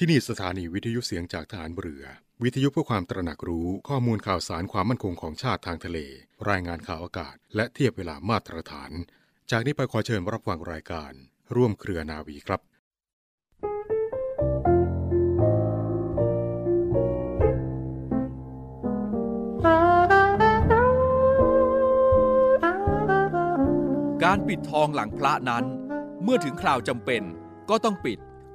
ที่นี่สถานีวิทยุเสียงจากฐานเรือ วิทยุเพื่อความตระหนักรู้ข้อมูลข่าวสารความมั่นคงของชาติทางทะเล รายงานข่าวอากาศ และเทียบเวลามาตรฐาน จากนี้ไปขอเชิญรับฟังรายการ ร่วมเครือนาวีครับการปิดทองหลังพระนั้น เมื่อถึงคราวจำเป็นก็ต้องปิด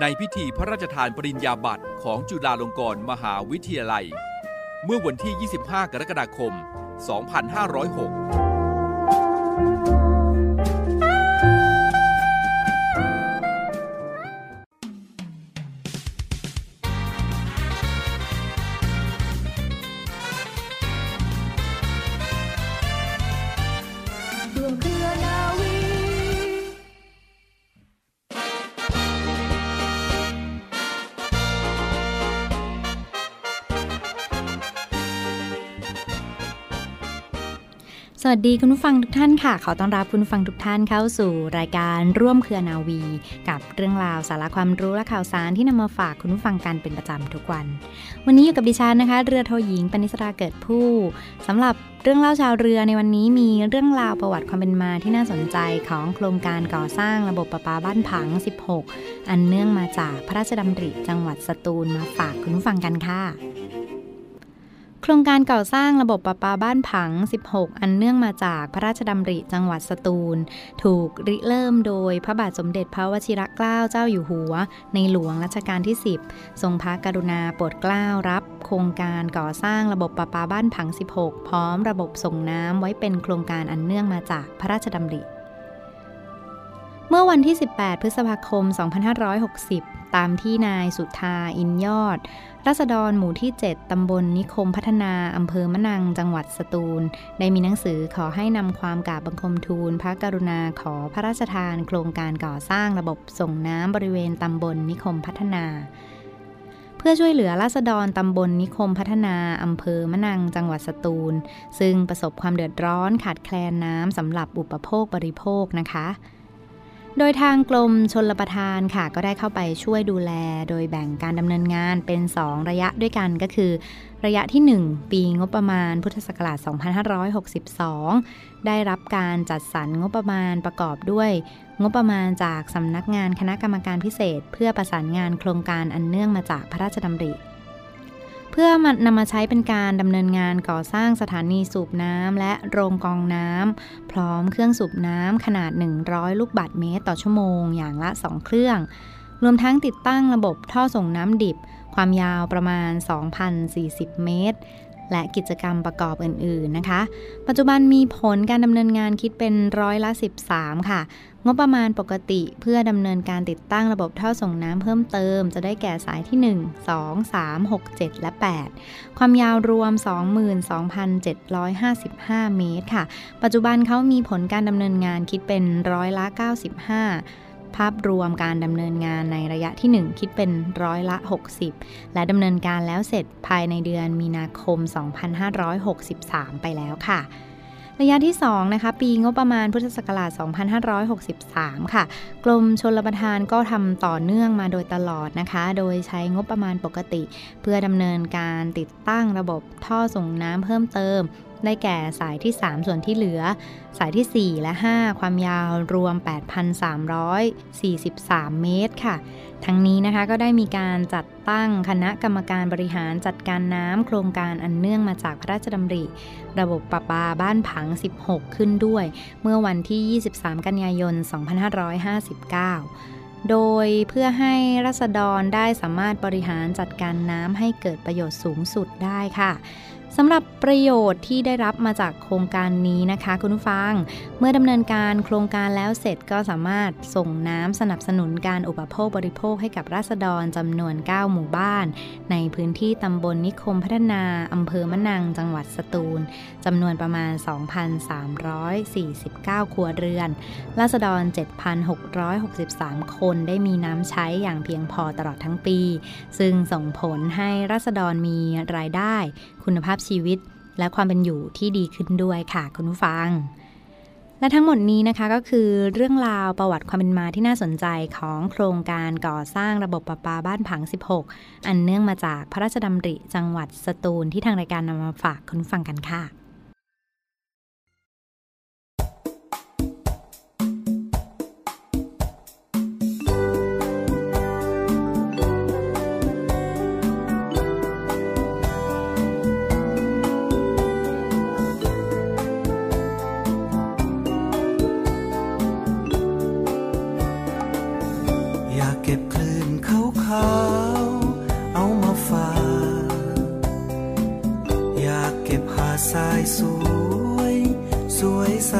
ในพิธีพระราชทานปริญญาบัตรของจุฬาลงกรณ์มหาวิทยาลัย เมื่อวันที่ 25 กรกฎาคม 2506 สวัสดีคุณผู้ฟังทุกท่านค่ะ ขอต้อนรับคุณผู้ฟังทุกท่านเข้าสู่รายการร่วมเครือนาวี กับเรื่องราวสาระความรู้และข่าวสารที่นำมาฝากคุณผู้ฟังกันเป็นประจำทุกวัน วันนี้อยู่กับดิฉันนะคะ เรือโทหญิงปณิสราเกิดผู้สำหรับเรื่องเล่าชาวเรือในวันนี้มีเรื่องราวประวัติความเป็นมาที่น่าสนใจของโครงการก่อสร้างระบบประปาบ้านผัง 16 อันเนื่องมาจากพระราชดำริจังหวัดสตูลมาฝากคุณผู้ฟังกันค่ะ โครงการก่อสร้างระบบประปาบ้านผัง 16 อันเนื่องมาจากพระราชดำริจังหวัดสตูล ถูกริเริ่มโดยพระบาทสมเด็จพระวชิรเกล้าเจ้าอยู่หัว ในหลวงรัชกาลที่ 10 ทรงพระกรุณาโปรดเกล้ารับ โครงการก่อสร้างระบบประปาบ้านผัง 16 พร้อมระบบส่งน้ำไว้เป็นโครงการอันเนื่องมาจากพระราชดำริ เมื่อวันที่ 18 พฤษภาคม 2560 ตามที่นายสุธาอินยอด รัษฎรหมู่ที่ 7 ตำบลนิคมพัฒนาอำเภอมะนัง จังหวัดสตูล ได้มีหนังสือขอให้นำความกราบบังคมทูล พระกรุณาขอพระราชทานโครงการก่อสร้างระบบส่งน้ำบริเวณตำบลนิคมพัฒนาเพื่อช่วยเหลือราษฎรตำบลนิคมพัฒนาอำเภอมะนังจังหวัดสตูล ซึ่งประสบความเดือดร้อนขาดแคลนน้ำสำหรับอุปโภคบริโภคนะคะ โดยทางกรมชนรประทานค่ะ ก็ได้เข้าไปช่วยดูแล โดยแบ่งการดำเนินงานเป็น 2 ระยะด้วยกันก็คือ ระยะที่ 1 ปีงบประมาณพุทธศักราช 2562 ได้รับการจัดสรรงบประมาณประกอบด้วย งบประมาณจากสำนักงานคณะกรรมการพิเศษ เพื่อประสานงานโครงการอันเนื่องมาจากพระราชดำริ เพื่อนำมาใช้เป็นการดำเนินงานก่อสร้างสถานีสูบน้ำและโรงกองน้ำพร้อมเครื่องสูบน้ำขนาด 100 ลูกบาศก์เมตรต่อชั่วโมงอย่างละ 2 เครื่อง รวมทั้งติดตั้งระบบท่อส่งน้ำดิบ ความยาวประมาณ 2,040 เมตร และกิจกรรมประกอบอื่นๆนะคะ ปัจจุบันมีผลการดำเนินงานคิดเป็นร้อยละ 13 ค่ะ งบประมาณปกติเพื่อดำเนินการติดตั้งระบบท่อส่งน้ำเพิ่มเติม จะได้แก่สายที่ 1 2 3 6 7 และ 8 ความยาวรวม 22,755 เมตรค่ะ ปัจจุบันเขามีผลการดำเนินงานคิดเป็นร้อยละ 95 ภาพรวมการดำเนินงานในระยะที่ 1 คิดเป็นร้อยละ 60 และดำเนินการแล้วเสร็จภายในเดือนมีนาคม 2563 ไปแล้วค่ะระยะที่ 2 นะคะ ปีงบประมาณพุทธศักราช 2563 ค่ะ กรมชลประทานก็ทำต่อเนื่องมาโดยตลอดนะคะ โดยใช้งบประมาณปกติ เพื่อดำเนินการติดตั้งระบบท่อส่งน้ำเพิ่มเติม ได้แก่สายที่ 3 ส่วนที่เหลือ สายที่ 4 และ 5 ความยาวรวม 8,343 เมตรค่ะ ทั้งนี้นะคะก็ได้มีการจัดตั้งคณะกรรมการบริหารจัดการน้ำโครงการอันเนื่องมาจากพระราชดำริ ระบบประปาบ้านผัง 16 ขึ้นด้วย เมื่อวันที่ 23 กันยายน 2559โดยเพื่อให้รัษฎรได้สามารถบริหารจัดการน้ำให้เกิดประโยชน์สูงสุดได้ค่ะ สำหรับประโยชน์ที่ได้รับมาจากโครงการนี้นะคะคุณผู้ฟัง เมื่อดำเนินการโครงการแล้วเสร็จก็สามารถส่งน้ำสนับสนุนการอุปโภคบริโภคให้กับราษฎรจำนวน 9 หมู่บ้าน ในพื้นที่ตำบลนิคมพัฒนาอำเภอมะนัง จังหวัดสตูลจำนวนประมาณ 2,349 ครัวเรือน ราษฎร 7,663 คนได้มีน้ำใช้อย่างเพียงพอตลอดทั้งปี ซึ่งส่งผลให้ราษฎรมีรายได้ คุณภาพชีวิต และความเป็นอยู่ที่ดีขึ้นด้วยค่ะคุณผู้ฟัง และทั้งหมดนี้นะคะก็คือเรื่องราวประวัติความเป็นมาที่น่าสนใจของโครงการก่อสร้างระบบประปาบ้านผัง 16 อันเนื่องมาจากพระราชดำริจังหวัดสตูลที่ทางรายการนำมาฝากคุณผู้ฟังกันค่ะ ส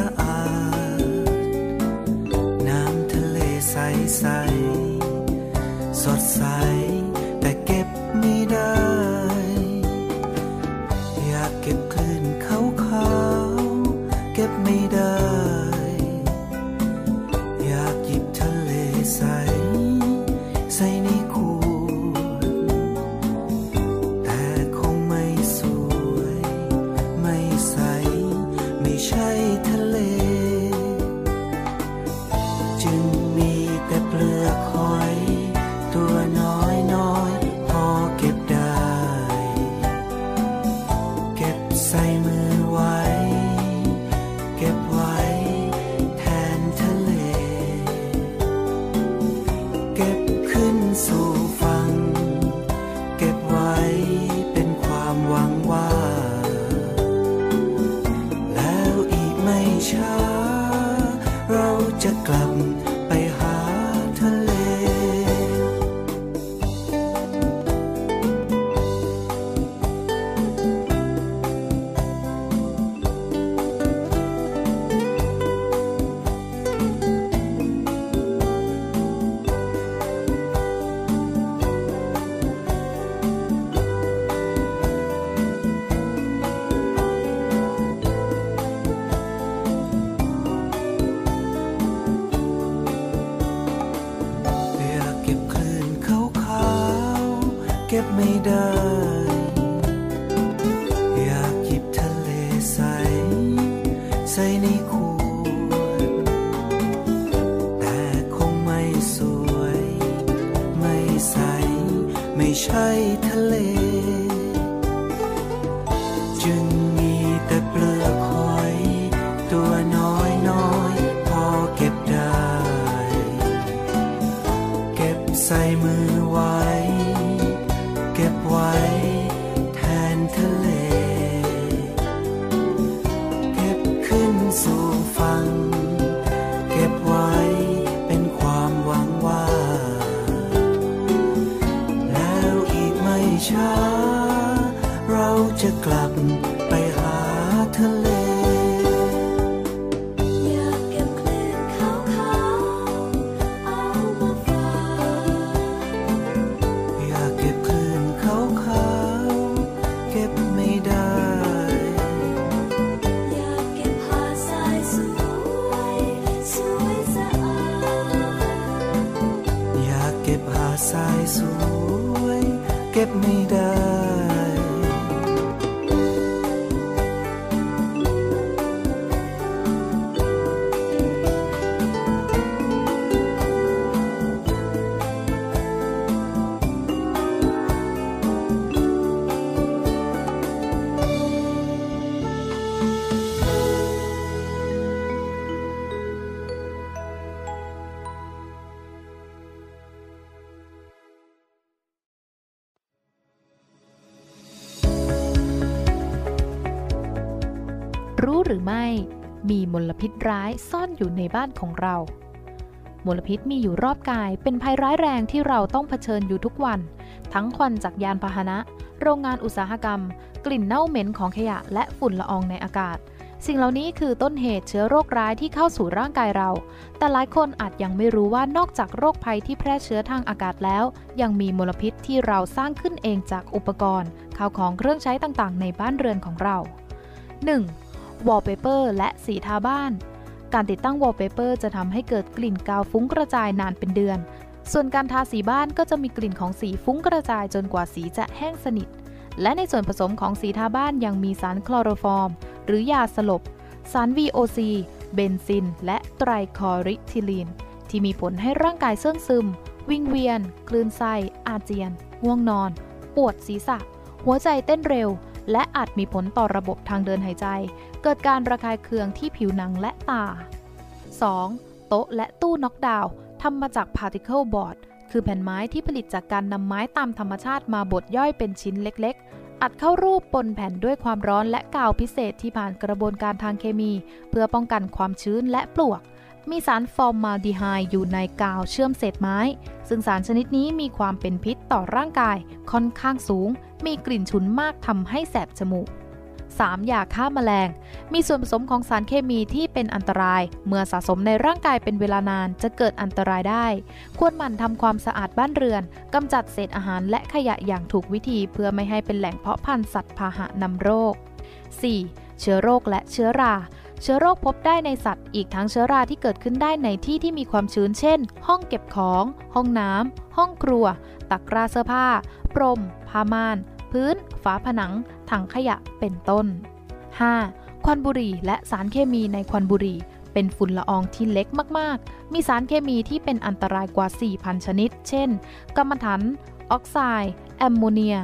ก็บไม่ได้ อยากหยิบทะเลใส ใส่ในขวด แต่คงไม่สวย ไม่ใส ไม่ใช่ รือไม่ มีมลพิษร้ายซ่อนอยู่ในบ้านของเรา มลพิษมีอยู่รอบกายเป็นภัยร้ายแรงที่เราต้องเผชิญอยู่ทุกวัน ทั้งควันจากยานพาหนะ โรงงานอุตสาหกรรม กลิ่นเน่าเหม็นของขยะและฝุ่นละอองในอากาศ สิ่งเหล่านี้คือต้นเหตุเชื้อโรคร้ายที่เข้าสู่ร่างกายเรา แต่หลายคนอาจยังไม่รู้ว่านอกจากโรคภัยที่แพร่เชื้อทางอากาศแล้ว ยังมีมลพิษที่เราสร้างขึ้นเองจากอุปกรณ์ ข้าวของเครื่องใช้ต่างๆ ในบ้านเรือนของเรา 1. วอลเปเปอร์และสีทาบ้าน การติดตั้งวอลเปเปอร์จะทำให้เกิดกลิ่นกาวฟุ้งกระจายนานเป็นเดือน ส่วนการทาสีบ้านก็จะมีกลิ่นของสีฟุ้งกระจายจนกว่าสีจะแห้งสนิท และในส่วนผสมของสีทาบ้านยังมีสารคลอโรฟอร์ม หรือยาสลบ สาร VOC เบนซิน และไตรคลอโรเอทิลีน ที่มีผลให้ร่างกายเซื่องซึม วิงเวียน คลื่นไส้ อาเจียน ง่วงนอน ปวดศีรษะ หัวใจเต้นเร็ว และอาจมีผลต่อระบบทางเดินหายใจ เกิดการระคายเคืองที่ผิวหนังและตา 2. โต๊ะและตู้น็อกดาวน์ทำมาจาก Particle Board คือแผ่นไม้ที่ผลิตจากการนำไม้ตามธรรมชาติมาบดย่อยเป็นชิ้นเล็กๆ อัดเข้ารูปปนแผ่นด้วยความร้อนและกาวพิเศษที่ผ่านกระบวนการทางเคมี เพื่อป้องกันความชื้นและปลวก มีสารฟอร์มาลดีไฮด์อยู่ในกาวเชื่อมเศษไม้ ซึ่งสารชนิดนี้มีความเป็นพิษต่อร่างกายค่อนข้างสูง มีกลิ่นฉุนมากทำให้แสบจมูก 3. ยาฆ่าแมลง มีส่วนผสมของสารเคมีที่เป็นอันตราย เมื่อสะสมในร่างกายเป็นเวลานานจะเกิดอันตรายได้ ควรหมั่นทำความสะอาดบ้านเรือนกำจัดเศษอาหารและขยะอย่างถูกวิธีเพื่อไม่ให้เป็นแหล่งเพาะพันธุ์สัตว์พาหะนำโรค 4. เชื้อโรคและเชื้อราเชื้อโรคพบได้ในสัตว์ อีกทั้งเชื้อราที่เกิดขึ้นได้ในที่ที่มีความชื้น เช่น ห้องเก็บของ ห้องน้ำ ห้องครัวตะกร้าเสื้อผ้าพรม ผ้าม่าน พื้น ฝาผนัง ถังขยะเป็นต้น 5. ควันบุหรี่และสารเคมีในควันบุหรี่ เป็นฝุ่นละอองที่เล็กมากๆ มีสารเคมีที่เป็นอันตรายกว่า 4,000 ชนิด เช่น กัมมันถัน ออกไซด์ แอมโมเนีย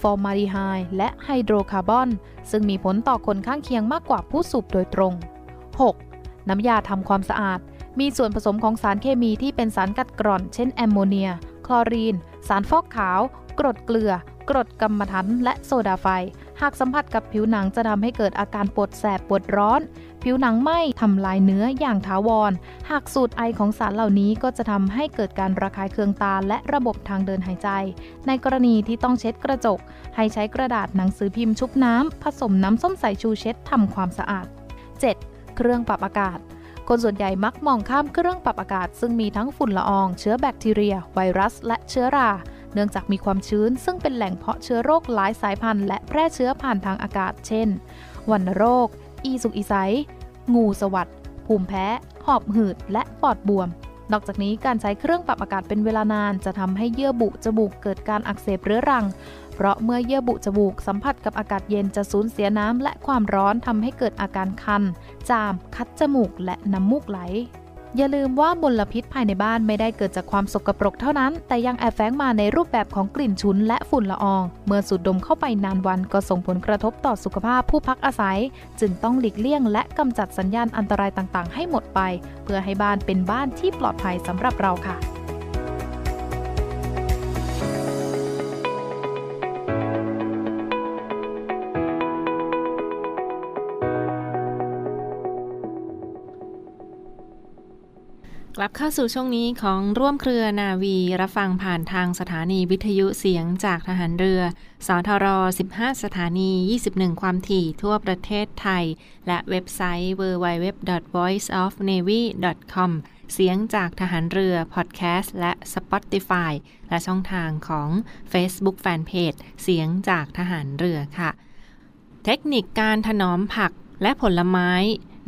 ฟอร์มาลดีไฮด์ และไฮโดรคาร์บอน ซึ่งมีผลต่อคนข้างเคียงมากกว่าผู้สูบโดยตรง 6. น้ำยาทำความสะอาด มีส่วนผสมของสารเคมีที่เป็นสารกัดกร่อน เช่นแอมโมเนีย คลอรีน สารฟอกขาว กรดเกลือกรดกัมมันถัน และโซดาไฟ หากสัมผัสกับผิวหนังจะทำให้เกิดอาการปวดแสบปวดร้อน ผิวหนังไหม้ทำลายเนื้ออย่างถาวร หากสูดไอของสารเหล่านี้ก็จะทำให้เกิดการระคายเคืองตาและระบบทางเดินหายใจ ในกรณีที่ต้องเช็ดกระจก ให้ใช้กระดาษหนังสือพิมพ์ชุบน้ำผสมน้ำส้มสายชูเช็ดทำความสะอาด 7. เครื่องปรับอากาศคนส่วนใหญ่มักมองข้ามเครื่องปรับอากาศ ซึ่งมีทั้งฝุ่นละออง เชื้อแบคทีเรีย ไวรัส และเชื้อรา เนื่องจากมีความชื้นซึ่งเป็นแหล่งเพาะเชื้อโรคหลายสายพันธุ์และแพร่เชื้อผ่านทางอากาศ เช่น วัณโรค อีสุกอีไซ งูสวัสดภูมิแพ้ หอบหืด และปอดบวม นอกจากนี้การใช้เครื่องปรับอากาศเป็นเวลานาน จะทำให้เยื่อบุจมูกเกิดการอักเสบเรื้อรัง เพราะเมื่อเยื่อบุจมูกสัมผัสกับอากาศเย็นจะสูญเสียน้ำและความร้อนทำให้เกิดอาการคัน จาม คัดจมูก และน้ำมูกไหล อย่าลืมว่ามลพิษภายในบ้านไม่ได้เกิดจากความสกปรกเท่านั้น แต่ยังแอบแฝงมาในรูปแบบของกลิ่นฉุนและฝุ่นละออง เมื่อสูดดมเข้าไปนานวันก็ส่งผลกระทบต่อสุขภาพผู้พักอาศัย จึงต้องหลีกเลี่ยงและกำจัดสัญญาณอันตรายต่างๆ ให้หมดไป เพื่อให้บ้านเป็นบ้านที่ปลอดภัยสำหรับเราค่ะ กลับเข้าสู่ช่วงนี้ของร่วมเครือนาวี รับฟังผ่านทางสถานีวิทยุเสียงจากทหารเรือ สทร 15 สถานี 21 ความถี่ทั่วประเทศไทย และเว็บไซต์ www.voiceofnavy.com เสียงจากทหารเรือ พอดแคสต์ และ Spotify และช่องทางของ Facebook Fanpage เสียงจากทหารเรือค่ะ เทคนิคการถนอมผักและผลไม้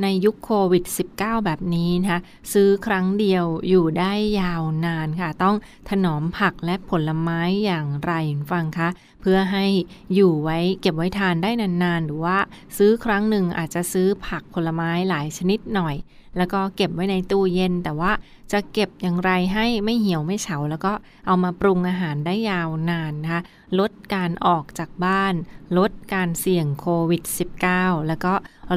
ในยุคโควิด -19 แบบนี้นะคะซื้อครั้งเดียวอยู่ได้ยาวนานค่ะ ต้องถนอมผักและผลไม้อย่างไรฟังคะ เพื่อให้อยู่ไว้เก็บไว้ทานได้นานๆ หรือว่าซื้อครั้งหนึ่งอาจจะซื้อผักผลไม้หลายชนิดหน่อย แล้วก็เก็บไว้ในตู้เย็น แต่ว่าจะเก็บอย่างไรให้ไม่เหี่ยวไม่เฉา แล้วก็เอามาปรุงอาหารได้ยาวนานนะคะลดการออกจากบ้าน ลดการเสี่ยงโควิด -19 แล้วก็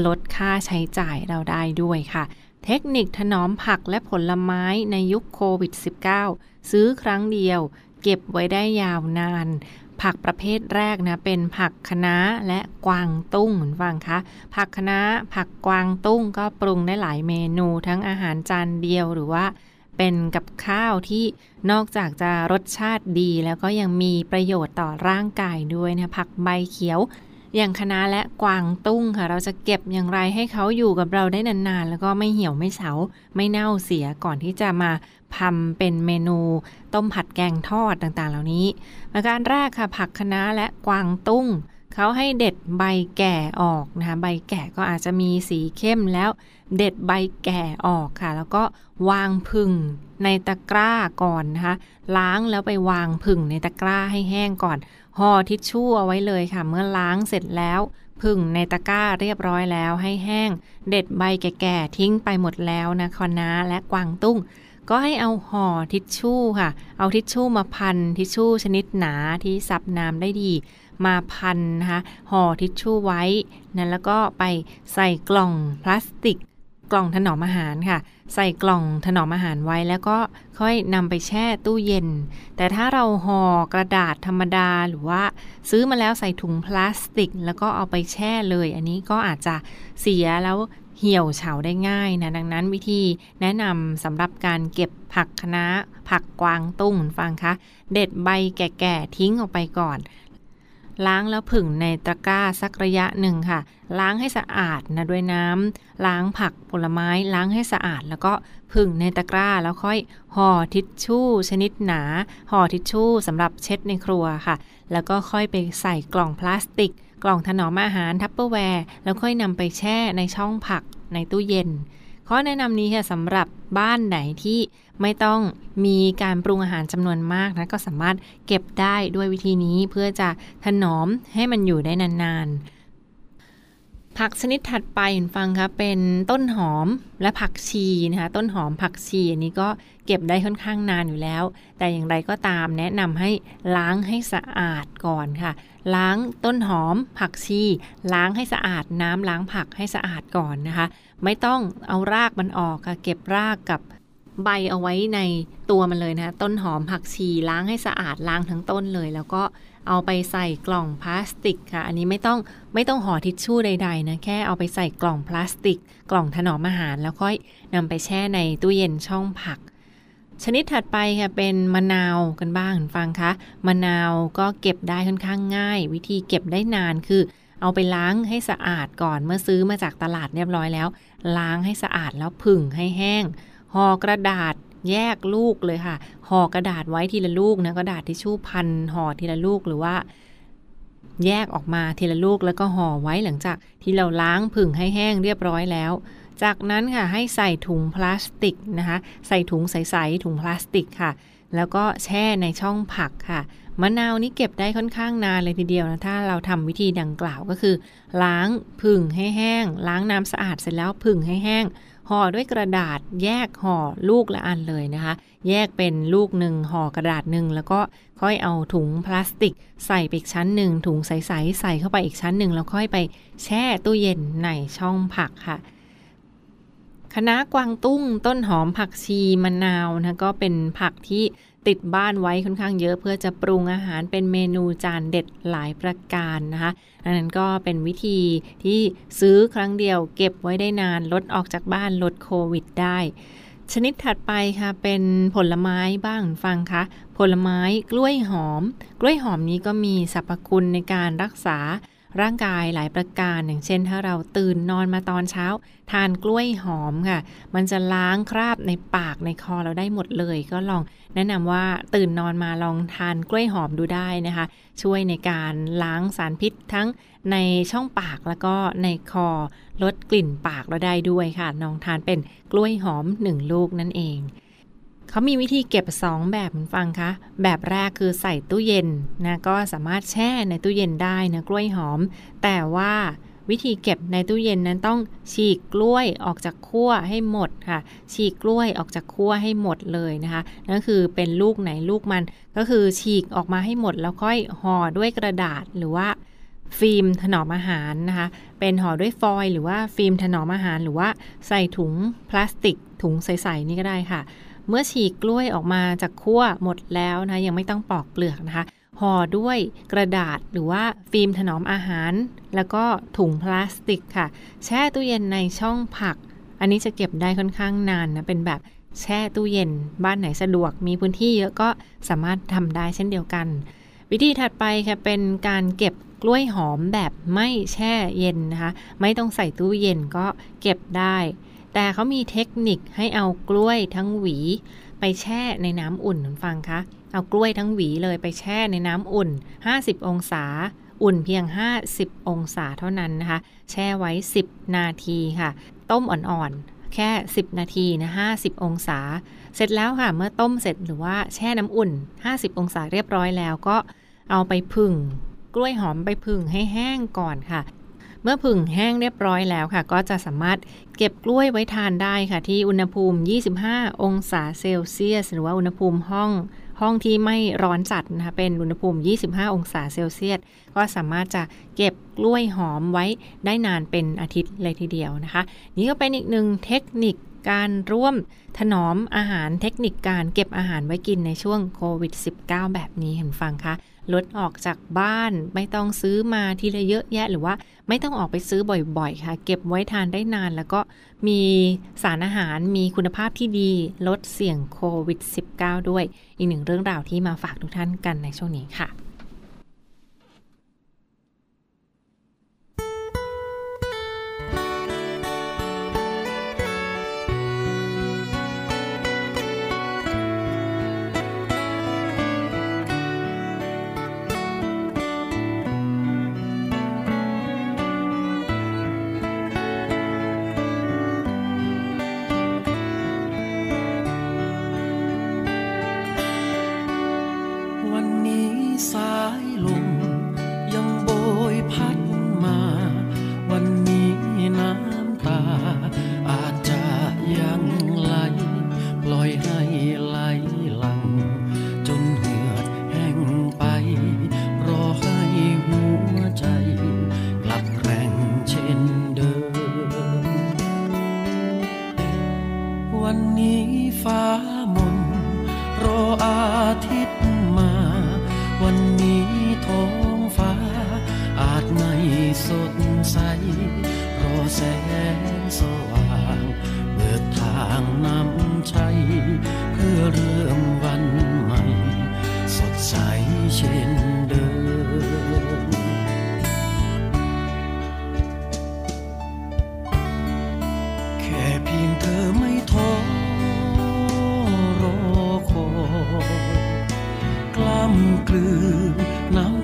ลดค่าใช้จ่ายเราได้ด้วยค่ะเทคนิคถนอมผักและผลไม้ในยุคโควิด -19 ซื้อครั้งเดียว เก็บไว้ได้ยาวนาน ผักประเภทแรกนะเป็นผักคะน้าและกวางตุ้งเห็นฟังคะผักคะน้าผักกวางตุ้งก็ปรุงได้หลายเมนูทั้งอาหารจานเดียวหรือว่าเป็นกับข้าวที่นอกจากจะรสชาติดีแล้วก็ยังมีประโยชน์ต่อร่างกายด้วยนะผักใบเขียว อย่างคะน้าและกวางตุ้งค่ะ เราจะเก็บอย่างไรให้เขาอยู่กับเราได้นานๆ แล้วก็ไม่เหี่ยวไม่เฉาไม่เน่าเสียก่อนที่จะมาทำเป็นเมนู ต้มผัดแกงทอดต่างๆ เหล่านี้ประการแรกค่ะผักคะน้าและกวางตุ้ง เขาให้เด็ดใบแก่ออกนะคะใบแก่ก็อาจจะมีสีเข้มแล้ว เด็ดใบแก่ออกค่ะ แล้วก็วางผึ่งในตะกร้าก่อนนะคะล้างแล้วไปวางผึ่งในตะกร้าให้แห้งก่อนห่อทิชชู่เอาไว้เลยค่ะ เมื่อล้างเสร็จแล้วผึ่งในตะกร้าเรียบร้อยแล้วให้แห้ง เด็ดใบแก่ๆทิ้งไปหมดแล้วนะคอน้าและกวางตุ้ง ก็ให้เอาห่อทิชชู่ค่ะ เอาทิชชู่มาพันทิชชู่ชนิดหนาที่ซับน้ำได้ดี มาพันนะคะห่อทิชชู่ไว้นั้นแล้วก็ไปใส่กล่องพลาสติก กล่องถนอมอาหารค่ะ ใส่กล่องถนอมอาหารไว้แล้วก็ค่อยนำไปแช่ตู้เย็น แต่ถ้าเราห่อกระดาษธรรมดาหรือว่าซื้อมาแล้วใส่ถุงพลาสติก แล้วก็เอาไปแช่เลย อันนี้ก็อาจจะเสียแล้วเหี่ยวเฉาได้ง่ายนะ ดังนั้นวิธีแนะนำสำหรับการเก็บผักคะน้าผักกวางตุ้งฟังคะ เด็ดใบแก่ๆทิ้งออกไปก่อน ล้างแล้วผึ่งในตะกร้าสักระยะหนึ่งค่ะ ล้างให้สะอาดนะด้วยน้ำล้างผักผลไม้ล้างให้สะอาด แล้วก็ผึ่งในตะกร้าแล้วค่อยห่อทิชชู่ ชนิดหนาห่อทิชชู่สำหรับเช็ดในครัวค่ะ แล้วก็ค่อยไปใส่กล่องพลาสติก กล่องถนอมอาหาร Tupperware แล้วค่อยนำไปแช่ในช่องผักในตู้เย็น ข้อแนะนำนี้ค่ะสำหรับบ้านไหนที่ไม่ต้องมีการปรุงอาหารจำนวนมากนะก็สามารถเก็บได้ด้วยวิธีนี้เพื่อจะถนอมให้มันอยู่ได้นานๆ ผักชนิดถัดไปคุณฟังคะเป็นต้นหอมและผักชีนะคะต้นหอมผักชีอันนี้ก็เก็บได้ค่อนข้างนานอยู่แล้ว แต่อย่างไรก็ตามแนะนำให้ล้างให้สะอาดก่อนค่ะ ล้างต้นหอมผักชี ล้างให้สะอาดน้ำล้างผักให้สะอาดก่อนนะคะ ไม่ต้องเอารากมันออกค่ะเก็บรากกับใบเอาไว้ในตัวมันเลยนะคะต้นหอมผักชีล้างให้สะอาดล้างทั้งต้นเลย แล้วก็ เอาไปใส่กล่องพลาสติกค่ะ อันนี้ไม่ต้องไม่ต้องห่อทิชชู่ใดๆนะแค่เอาไปใส่กล่องพลาสติก กล่องถนอมอาหารแล้วค่อยนำไปแช่ในตู้เย็นช่องผัก ชนิดถัดไปค่ะเป็นมะนาวกันบ้างฟังคะมะนาวก็เก็บได้ค่อนข้างง่าย วิธีเก็บได้นานคือเอาไปล้างให้สะอาดก่อนเมื่อซื้อมาจากตลาดเรียบร้อยแล้ว ล้างให้สะอาดแล้วผึ่งให้แห้งห่อกระดาษ แยกลูกเลยค่ะ ห่อกระดาษไว้ทีละลูกนะกระดาษทิชชู่พันห่อทีละลูกหรือว่า แยกออกมาทีละลูกแล้วก็ห่อไว้หลังจากที่เราล้างผึ่งให้แห้งเรียบร้อยแล้ว จากนั้นค่ะให้ใส่ถุงพลาสติกนะคะ ใส่ถุงใสๆถุงพลาสติกค่ะ แล้วก็แช่ในช่องผักค่ะมะนาวนี่เก็บได้ค่อนข้างนานเลยทีเดียวนะ ถ้าเราทำวิธีดังกล่าวก็คือ ล้างผึ่งให้แห้ง ล้างน้ำสะอาดเสร็จแล้วผึ่งให้แห้ง ห่อด้วยกระดาษแยกห่อลูกละอันเลยนะคะ แยกเป็นลูกหนึ่งห่อกระดาษหนึ่งแล้วก็ค่อยเอาถุงพลาสติก ใส่ไปอีกชั้นหนึ่งถุงใสๆใส่เข้าไปอีกชั้นหนึ่งแล้วค่อยไปแช่ตู้เย็นในช่องผักค่ะคณะกวางตุ้งต้นหอมผักชีมะนาวนะก็เป็นผักที่ ติดบ้านไว้ค่อนข้างเยอะเพื่อจะปรุงอาหารเป็นเมนูจานเด็ดหลายประการนะคะอันนั้นก็เป็นวิธีที่ซื้อครั้งเดียวเก็บไว้ได้นาน ลดออกจากบ้านลดโควิดได้ ชนิดถัดไปค่ะเป็นผลไม้บ้างฟังคะผลไม้กล้วยหอม กล้วยหอมนี้ก็มีสรรพคุณในการรักษา ร่างกายหลายประการ อย่างเช่น ถ้าเราตื่นนอนมาตอนเช้า ทานกล้วยหอมค่ะ มันจะล้างคราบในปากในคอเราได้หมดเลย ก็ลองแนะนำว่าตื่นนอนมาลองทานกล้วยหอมดูได้นะคะ ช่วยในการล้างสารพิษทั้งในช่องปากแล้วก็ในคอลดกลิ่นปากเราได้ด้วยค่ะลองทานเป็นกล้วยหอมหนึ่งลูกนั่นเอง เขามีวิธีเก็บ 2 แบบคุณฟังคะ แบบแรกคือใส่ตู้เย็นนะก็สามารถแช่ในตู้เย็นได้นะกล้วยหอม แต่ว่าวิธีเก็บในตู้เย็นนั้นต้องฉีกกล้วยออกจากขั้วให้หมดค่ะ ฉีกกล้วยออกจากขั้วให้หมดเลยนะคะนั่นคือเป็นลูกไหนลูกมัน ก็คือฉีกออกมาให้หมดแล้วค่อยห่อด้วยกระดาษหรือว่าฟิล์มถนอมอาหารนะคะ เป็นห่อด้วยฟอยล์หรือว่าฟิล์มถนอมอาหาร หรือว่าใส่ถุงพลาสติกถุงใสๆนี่ก็ได้ค่ะ เมื่อฉีกกล้วยออกมาจากขั้วหมดแล้วนะยังไม่ต้องปอกเปลือกนะคะห่อด้วยกระดาษหรือว่าฟิล์มถนอมอาหาร แล้วก็ถุงพลาสติกค่ะ แช่ตู้เย็นในช่องผัก อันนี้จะเก็บได้ค่อนข้างนานนะเป็นแบบแช่ตู้เย็น บ้านไหนสะดวกมีพื้นที่เยอะก็สามารถทำได้เช่นเดียวกัน วิธีถัดไปค่ะเป็นการเก็บกล้วยหอมแบบไม่แช่เย็นนะคะ ไม่ต้องใส่ตู้เย็นก็เก็บได้ แต่เขามีเทคนิคให้เอากล้วยทั้งหวี ไปแช่ในน้ำอุ่นคุณฟังคะเอากล้วยทั้งหวีเลยไปแช่ในน้ำอุ่น 50 องศา อุ่นเพียง 50 องศาเท่านั้นนะคะ แช่ไว้ 10 นาทีค่ะ ต้มอ่อนๆ แค่ 10 นาทีนะ 50 องศา เสร็จแล้วค่ะ เมื่อต้มเสร็จหรือว่าแช่น้ำอุ่น 50 องศาเรียบร้อยแล้วก็เอาไปผึ่ง กล้วยหอมไปผึ่งให้แห้งก่อนค่ะ เมื่อผึ่งแห้งเรียบร้อยแล้วค่ะ ก็จะสามารถเก็บกล้วยไว้ทานได้ค่ะ ที่อุณหภูมิ 25 องศาเซลเซียส หรือว่าอุณหภูมิห้องห้องที่ไม่ร้อนจัดนะคะเป็นอุณหภูมิ 25 องศาเซลเซียส ก็สามารถจะเก็บกล้วยหอมไว้ได้นานเป็นอาทิตย์เลยทีเดียวนะคะ นี่ก็เป็นอีกหนึ่งเทคนิคการร่วมถนอมอาหารเทคนิคการเก็บอาหารไว้กินในช่วงโควิด -19 แบบนี้เห็นฟังคะ ลดออกจากบ้านไม่ต้องซื้อมาทีละเยอะแยะ หรือว่าไม่ต้องออกไปซื้อบ่อยๆ ค่ะ เก็บไว้ทานได้นาน แล้วก็มีสารอาหารมีคุณภาพที่ดี ลดเสี่ยงโควิด -19 ด้วย อีกหนึ่งเรื่องราวที่มาฝากทุกท่านกันในช่วงนี้ค่ะ ดใสรอแสงสว่างเบิกทางนำชัยเพื่อเริ่มวันใหม่ สดใสเช่นเดิมแค่เพียงเธอไม่ท้อรอคอยกล้ำกลืนน้ำ